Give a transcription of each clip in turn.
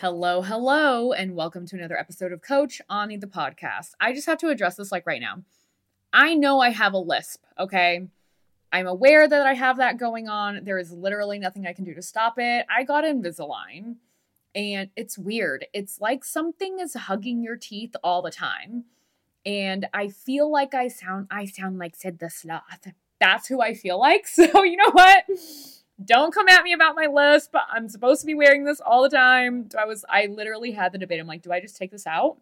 Hello, hello, and welcome to another episode of Coach Ani the podcast. I just have to address this like right now. I know I have a lisp, okay? I'm aware that I have that going on. There is literally nothing I can do to stop it. I got Invisalign, and it's weird. It's like something is hugging your teeth all the time. And I feel like I sound I sound like Sid the Sloth. That's who I feel like. So, you know what? Don't come at me about my lisp. I'm supposed to be wearing this all the time. I was, I literally had the debate. I'm like, do I just take this out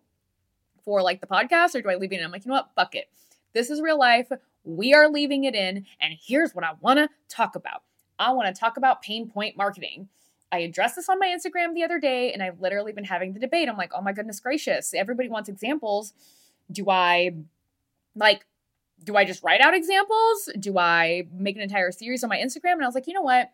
for like the podcast or do I leave it in? I'm like, you know what? Fuck it. This is real life. We are leaving it in. And here's what I want to talk about I want to talk about pain point marketing. I addressed this on my Instagram the other day and I've literally been having the debate. I'm like, oh my goodness gracious, everybody wants examples. Do I like do I just write out examples? Do I make an entire series on my Instagram? And I was like, you know what?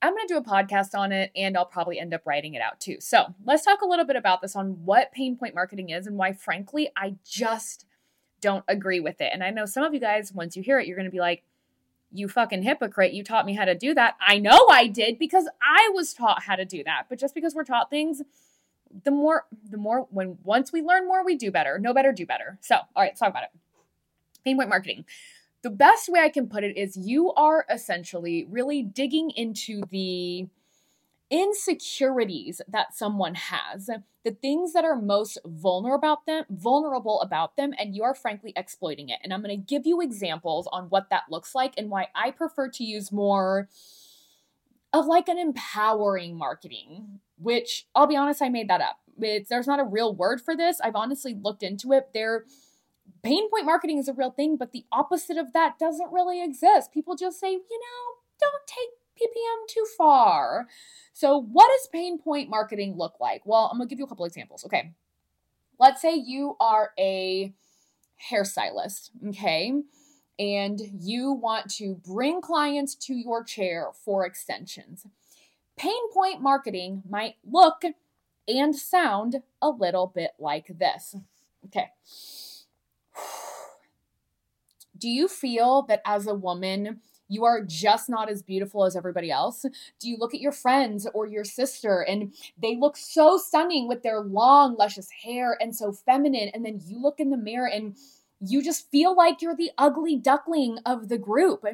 I'm going to do a podcast on it and I'll probably end up writing it out too. So let's talk a little bit about this on what pain point marketing is and why, frankly, I just don't agree with it. And I know some of you guys, once you hear it, you're going to be like, you fucking hypocrite. You taught me how to do that. I know I did because I was taught how to do that. But just because we're taught things, the more, the more, when once we learn more, we do better. Know better, do better. So, all right, let's talk about it pain point marketing. The best way I can put it is you are essentially really digging into the insecurities that someone has, the things that are most vulnerable about them, vulnerable about them, and you are frankly exploiting it. And I'm going to give you examples on what that looks like and why I prefer to use more of like an empowering marketing, which I'll be honest, I made that up. It's, there's not a real word for this. I've honestly looked into it. There pain point marketing is a real thing, but the opposite of that doesn't really exist. People just say, you know, don't take PPM too far. So, what does pain point marketing look like? Well, I'm gonna give you a couple examples. Okay. Let's say you are a hairstylist, okay, and you want to bring clients to your chair for extensions. Pain point marketing might look and sound a little bit like this. Okay. Do you feel that as a woman, you are just not as beautiful as everybody else? Do you look at your friends or your sister and they look so stunning with their long, luscious hair and so feminine? And then you look in the mirror and you just feel like you're the ugly duckling of the group.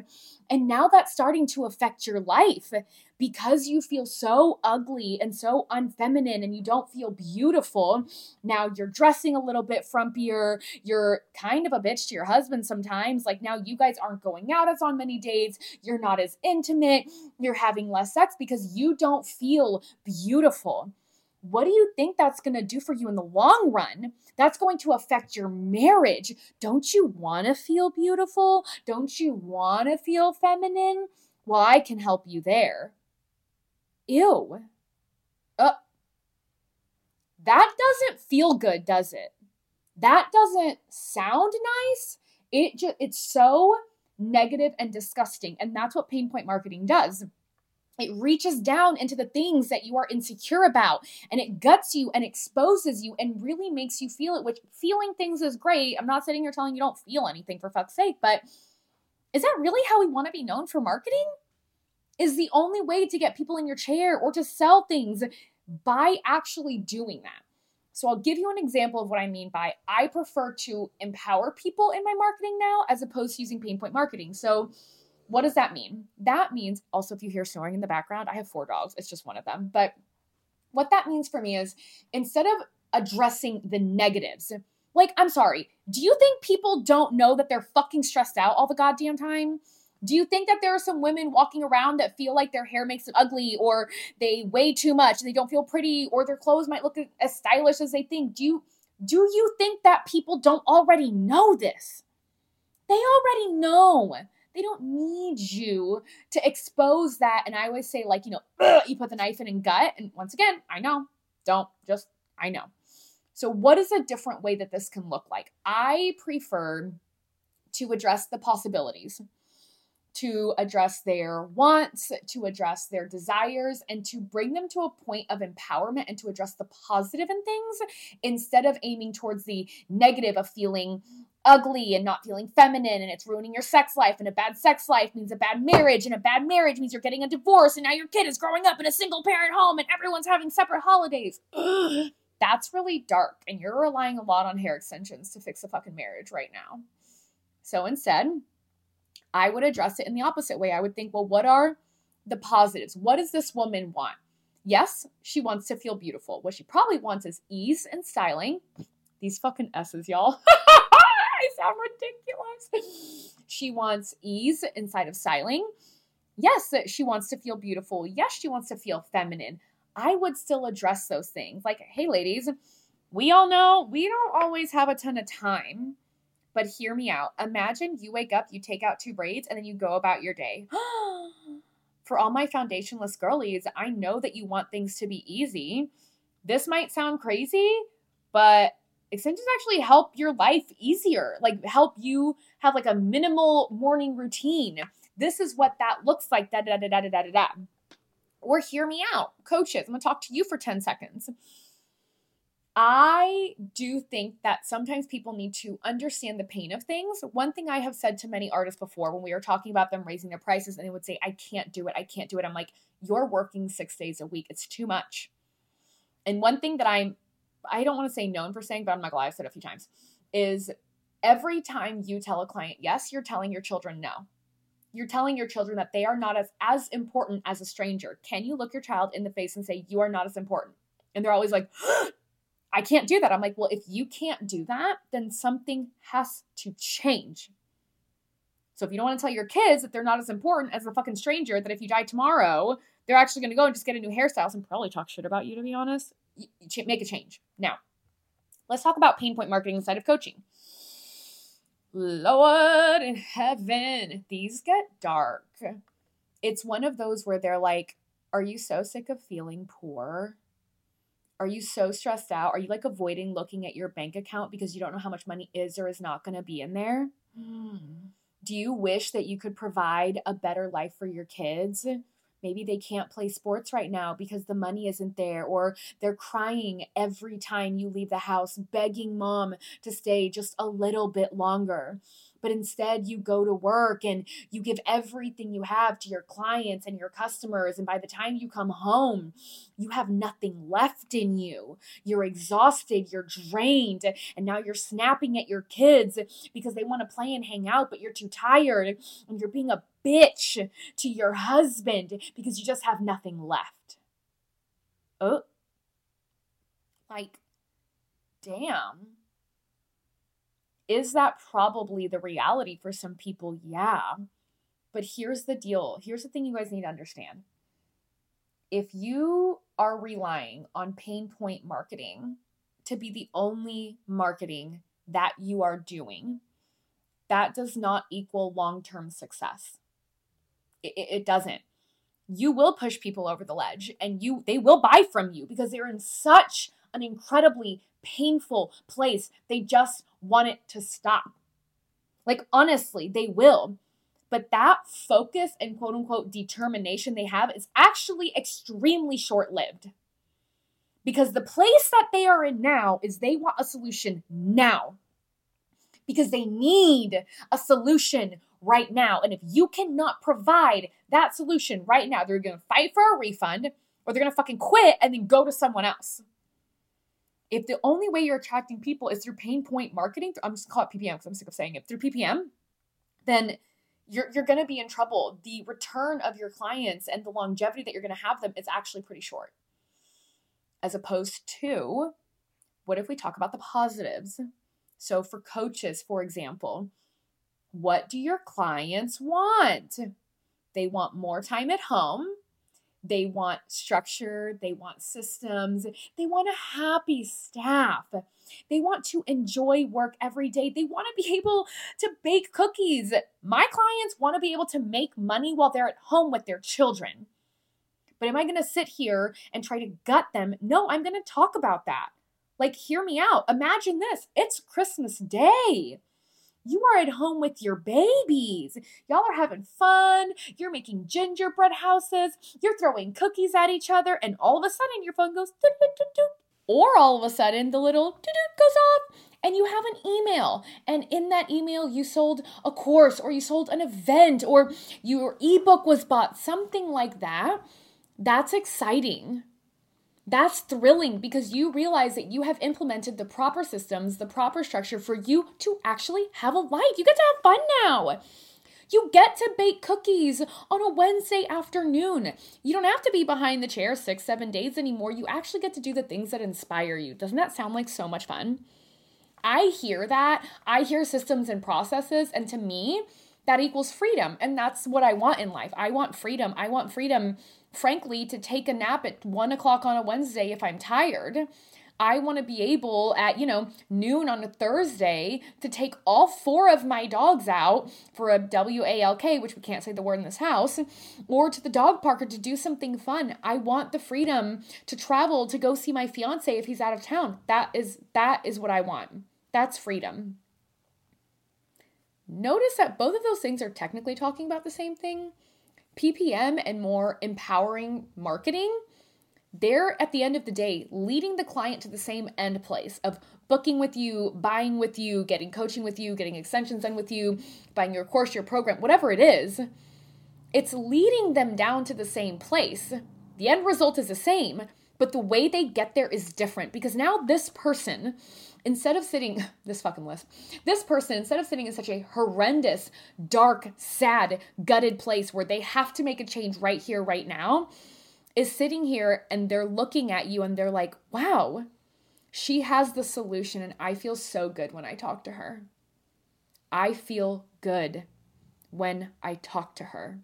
And now that's starting to affect your life because you feel so ugly and so unfeminine and you don't feel beautiful. Now you're dressing a little bit frumpier. You're kind of a bitch to your husband sometimes. Like now you guys aren't going out as on many dates. You're not as intimate. You're having less sex because you don't feel beautiful what do you think that's going to do for you in the long run? That's going to affect your marriage. Don't you want to feel beautiful? Don't you want to feel feminine? Well, I can help you there. Ew. Uh, that doesn't feel good, does it? That doesn't sound nice. It just it's so negative and disgusting. And that's what pain point marketing does it reaches down into the things that you are insecure about and it guts you and exposes you and really makes you feel it, which feeling things is great. I'm not sitting here telling you don't feel anything for fuck's sake, but is that really how we want to be known for marketing? Is the only way to get people in your chair or to sell things by actually doing that. So I'll give you an example of what I mean by I prefer to empower people in my marketing now as opposed to using pain point marketing. So what does that mean? That means also, if you hear snoring in the background, I have four dogs, it's just one of them. But what that means for me is instead of addressing the negatives, like, I'm sorry, do you think people don't know that they're fucking stressed out all the goddamn time? Do you think that there are some women walking around that feel like their hair makes them ugly or they weigh too much, and they don't feel pretty, or their clothes might look as stylish as they think? Do you do you think that people don't already know this? They already know they don't need you to expose that. And I always say, like, you know, you put the knife in and gut. And once again, I know, don't just, I know. So, what is a different way that this can look like? I prefer to address the possibilities, to address their wants, to address their desires, and to bring them to a point of empowerment and to address the positive in things instead of aiming towards the negative of feeling ugly and not feeling feminine and it's ruining your sex life and a bad sex life means a bad marriage and a bad marriage means you're getting a divorce and now your kid is growing up in a single parent home and everyone's having separate holidays. That's really dark and you're relying a lot on hair extensions to fix a fucking marriage right now. So instead, I would address it in the opposite way. I would think, well, what are the positives? What does this woman want? Yes, she wants to feel beautiful. What she probably wants is ease and styling. These fucking S's, y'all. I sound ridiculous. She wants ease inside of styling. Yes, she wants to feel beautiful. Yes, she wants to feel feminine. I would still address those things. Like, hey, ladies, we all know we don't always have a ton of time, but hear me out. Imagine you wake up, you take out two braids, and then you go about your day. For all my foundationless girlies, I know that you want things to be easy. This might sound crazy, but extensions actually help your life easier, like help you have like a minimal morning routine. This is what that looks like. Da da da da da da da. Or hear me out, coaches. I'm gonna talk to you for 10 seconds. I do think that sometimes people need to understand the pain of things. One thing I have said to many artists before when we were talking about them raising their prices, and they would say, I can't do it, I can't do it. I'm like, you're working six days a week, it's too much. And one thing that I'm I don't want to say known for saying, but I'm not gonna lie, I've said a few times, is every time you tell a client yes, you're telling your children no. You're telling your children that they are not as, as important as a stranger. Can you look your child in the face and say, You are not as important? And they're always like, I can't do that. I'm like, Well, if you can't do that, then something has to change. So if you don't want to tell your kids that they're not as important as a fucking stranger, that if you die tomorrow, they're actually going to go and just get a new hairstyle and probably talk shit about you, to be honest make a change. Now, let's talk about pain point marketing inside of coaching. Lord in heaven, these get dark. It's one of those where they're like, Are you so sick of feeling poor? Are you so stressed out? Are you like avoiding looking at your bank account because you don't know how much money is or is not going to be in there? Mm. Do you wish that you could provide a better life for your kids? Maybe they can't play sports right now because the money isn't there, or they're crying every time you leave the house, begging mom to stay just a little bit longer. But instead, you go to work and you give everything you have to your clients and your customers. And by the time you come home, you have nothing left in you. You're exhausted, you're drained, and now you're snapping at your kids because they want to play and hang out, but you're too tired and you're being a bitch to your husband because you just have nothing left. Oh, like, damn. Is that probably the reality for some people? Yeah. But here's the deal. Here's the thing you guys need to understand. If you are relying on pain point marketing to be the only marketing that you are doing, that does not equal long term success it, it doesn't. You will push people over the ledge and you they will buy from you because they're in such an incredibly painful place. They just want it to stop. Like honestly they will. But that focus and quote unquote determination they have is actually extremely short lived because the place that they are in now is they want a solution now. Because they need a solution right now. And if you cannot provide that solution right now, they're going to fight for a refund or they're going to fucking quit and then go to someone else. If the only way you're attracting people is through pain point marketing, I'm just call it PPM because I'm sick of saying it, through PPM, then you're, you're going to be in trouble. The return of your clients and the longevity that you're going to have them is actually pretty short. As opposed to, what if we talk about the positives? So, for coaches, for example, what do your clients want? They want more time at home. They want structure. They want systems. They want a happy staff. They want to enjoy work every day. They want to be able to bake cookies. My clients want to be able to make money while they're at home with their children. But am I going to sit here and try to gut them? No, I'm going to talk about that. Like, hear me out. Imagine this it's Christmas Day. You are at home with your babies. Y'all are having fun. You're making gingerbread houses. You're throwing cookies at each other. And all of a sudden, your phone goes, or all of a sudden, the little goes off and you have an email and in that email you sold a course or you sold an event or your ebook was bought something like that that's exciting that's thrilling because you realize that you have implemented the proper systems the proper structure for you to actually have a life you get to have fun now you get to bake cookies on a Wednesday afternoon. You don't have to be behind the chair six, seven days anymore. You actually get to do the things that inspire you. Doesn't that sound like so much fun? I hear that. I hear systems and processes. And to me, that equals freedom. And that's what I want in life. I want freedom. I want freedom, frankly, to take a nap at one o'clock on a Wednesday if I'm tired. I want to be able at, you know, noon on a Thursday to take all four of my dogs out for a WALK, which we can't say the word in this house, or to the dog park or to do something fun. I want the freedom to travel to go see my fiance if he's out of town. That is that is what I want. That's freedom. Notice that both of those things are technically talking about the same thing. PPM and more empowering marketing, they're at the end of the day leading the client to the same end place of booking with you, buying with you, getting coaching with you, getting extensions done with you, buying your course, your program, whatever it is. It's leading them down to the same place. The end result is the same, but the way they get there is different because now this person instead of sitting this fucking list. This person instead of sitting in such a horrendous dark sad gutted place where they have to make a change right here right now is sitting here and they're looking at you and they're like wow she has the solution and i feel so good when i talk to her. I feel good when i talk to her.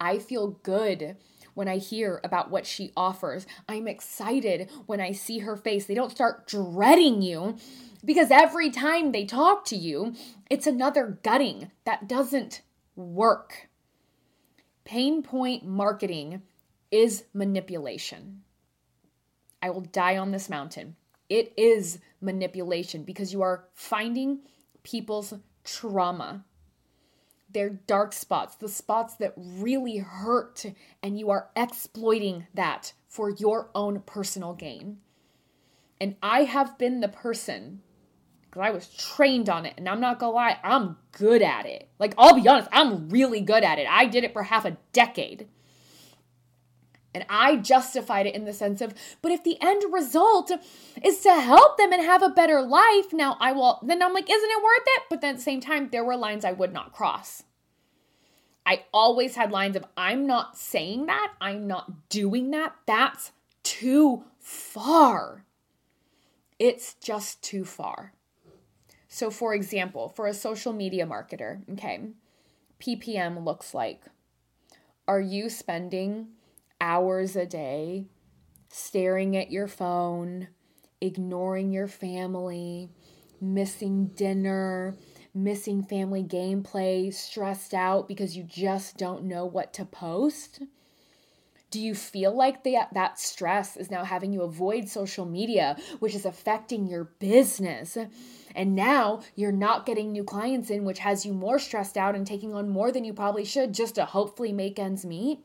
I feel good when I hear about what she offers. I'm excited when I see her face. They don't start dreading you because every time they talk to you, it's another gutting that doesn't work. Pain point marketing is manipulation. I will die on this mountain. It is manipulation because you are finding people's trauma their dark spots, the spots that really hurt, and you are exploiting that for your own personal gain. And I have been the person because I was trained on it, and I'm not gonna lie, I'm good at it. Like, I'll be honest, I'm really good at it. I did it for half a decade. And I justified it in the sense of, but if the end result is to help them and have a better life, now I will, then I'm like, isn't it worth it? But then at the same time, there were lines I would not cross. I always had lines of, I'm not saying that, I'm not doing that. That's too far. It's just too far. So, for example, for a social media marketer, okay, PPM looks like are you spending hours a day staring at your phone, ignoring your family, missing dinner, missing family gameplay, stressed out because you just don't know what to post? Do you feel like that that stress is now having you avoid social media, which is affecting your business? And now you're not getting new clients in, which has you more stressed out and taking on more than you probably should just to hopefully make ends meet?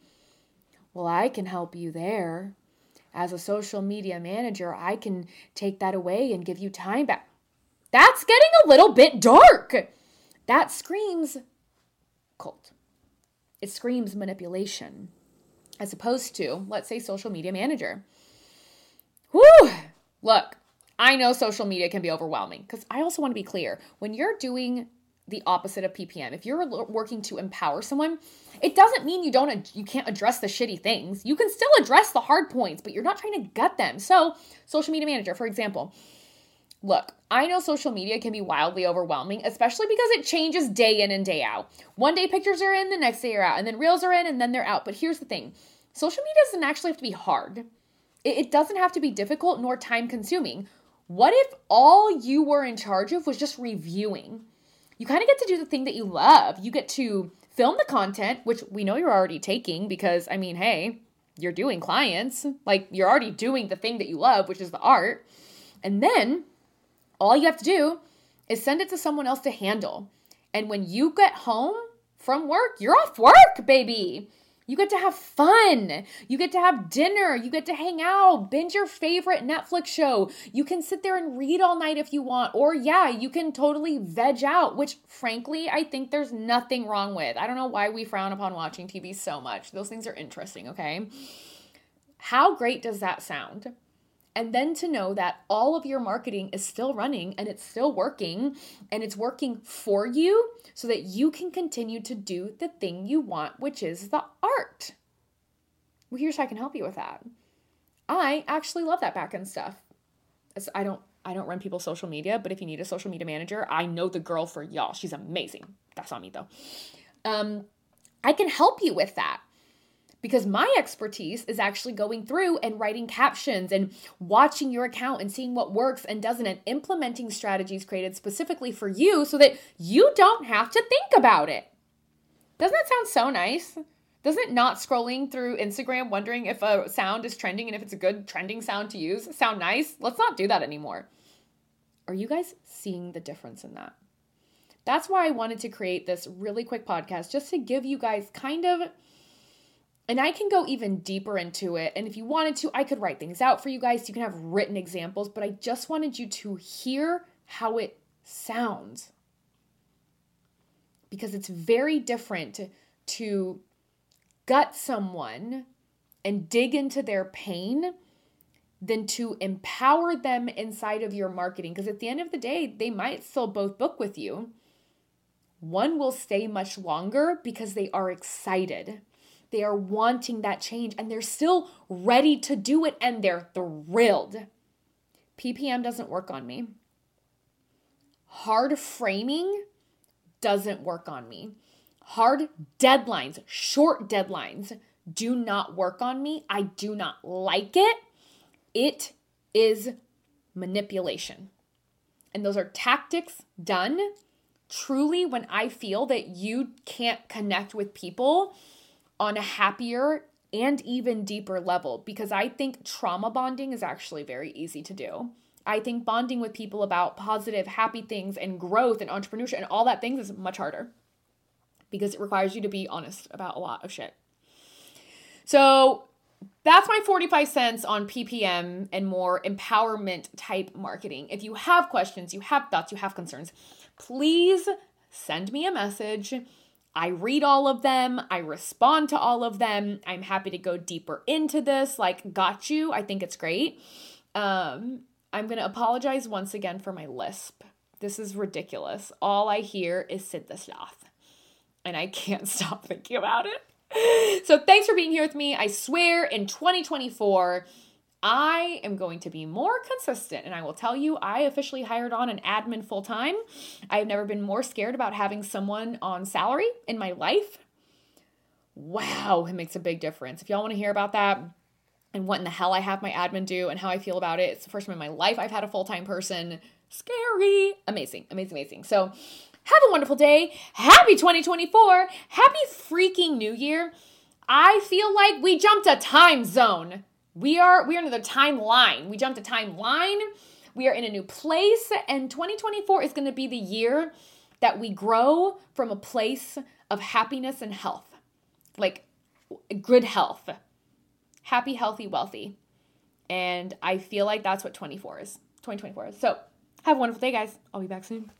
Well, I can help you there. As a social media manager, I can take that away and give you time back. That's getting a little bit dark. That screams cult. It screams manipulation as opposed to, let's say, social media manager. Whew! Look, I know social media can be overwhelming because I also want to be clear. When you're doing the opposite of PPM. If you're working to empower someone, it doesn't mean you don't you can't address the shitty things. You can still address the hard points, but you're not trying to gut them. So, social media manager, for example, look, I know social media can be wildly overwhelming, especially because it changes day in and day out. One day pictures are in, the next day are out, and then reels are in, and then they're out. But here's the thing social media doesn't actually have to be hard, it doesn't have to be difficult nor time consuming. What if all you were in charge of was just reviewing? You kind of get to do the thing that you love. You get to film the content, which we know you're already taking because, I mean, hey, you're doing clients. Like, you're already doing the thing that you love, which is the art. And then all you have to do is send it to someone else to handle. And when you get home from work, you're off work, baby. You get to have fun. You get to have dinner. You get to hang out, binge your favorite Netflix show. You can sit there and read all night if you want. Or, yeah, you can totally veg out, which frankly, I think there's nothing wrong with. I don't know why we frown upon watching TV so much. Those things are interesting, okay? How great does that sound? And then to know that all of your marketing is still running and it's still working and it's working for you so that you can continue to do the thing you want, which is the art. Well, here's how I can help you with that. I actually love that back end stuff. I don't I don't run people's social media, but if you need a social media manager, I know the girl for y'all. She's amazing. That's on me though. Um, I can help you with that because my expertise is actually going through and writing captions and watching your account and seeing what works and doesn't and implementing strategies created specifically for you so that you don't have to think about it. Doesn't that sound so nice? Doesn't not scrolling through Instagram wondering if a sound is trending and if it's a good trending sound to use sound nice? Let's not do that anymore. Are you guys seeing the difference in that? That's why I wanted to create this really quick podcast just to give you guys kind of and I can go even deeper into it. And if you wanted to, I could write things out for you guys. you can have written examples, but I just wanted you to hear how it sounds. Because it's very different to gut someone and dig into their pain than to empower them inside of your marketing. Because at the end of the day, they might still both book with you. One will stay much longer because they are excited they are wanting that change and they're still ready to do it and they're thrilled. PPM doesn't work on me. Hard framing doesn't work on me. Hard deadlines, short deadlines do not work on me. I do not like it. It is manipulation. And those are tactics done truly when I feel that you can't connect with people on a happier and even deeper level because I think trauma bonding is actually very easy to do. I think bonding with people about positive, happy things and growth and entrepreneurship and all that things is much harder because it requires you to be honest about a lot of shit. So that's my 45 cents on PPM and more empowerment type marketing. If you have questions, you have thoughts, you have concerns, please send me a message I read all of them, I respond to all of them. I'm happy to go deeper into this. Like, got you. I think it's great. Um, I'm going to apologize once again for my lisp. This is ridiculous. All I hear is Sid the Sloth, and I can't stop thinking about it. So, thanks for being here with me. I swear in 2024, I am going to be more consistent and I will tell you, I officially hired on an admin full time. I have never been more scared about having someone on salary in my life. Wow, it makes a big difference. If y'all want to hear about that and what in the hell I have my admin do and how I feel about it, it's the first time in my life I've had a full time person. Scary. Amazing, amazing, amazing. So, have a wonderful day. Happy 2024. Happy freaking New Year. I feel like we jumped a time zone. We are we are in the timeline. We jumped a timeline. We are in a new place and 2024 is going to be the year that we grow from a place of happiness and health. Like good health. Happy, healthy, wealthy. And I feel like that's what 24 is. 2024 is. So, have a wonderful day, guys. I'll be back soon.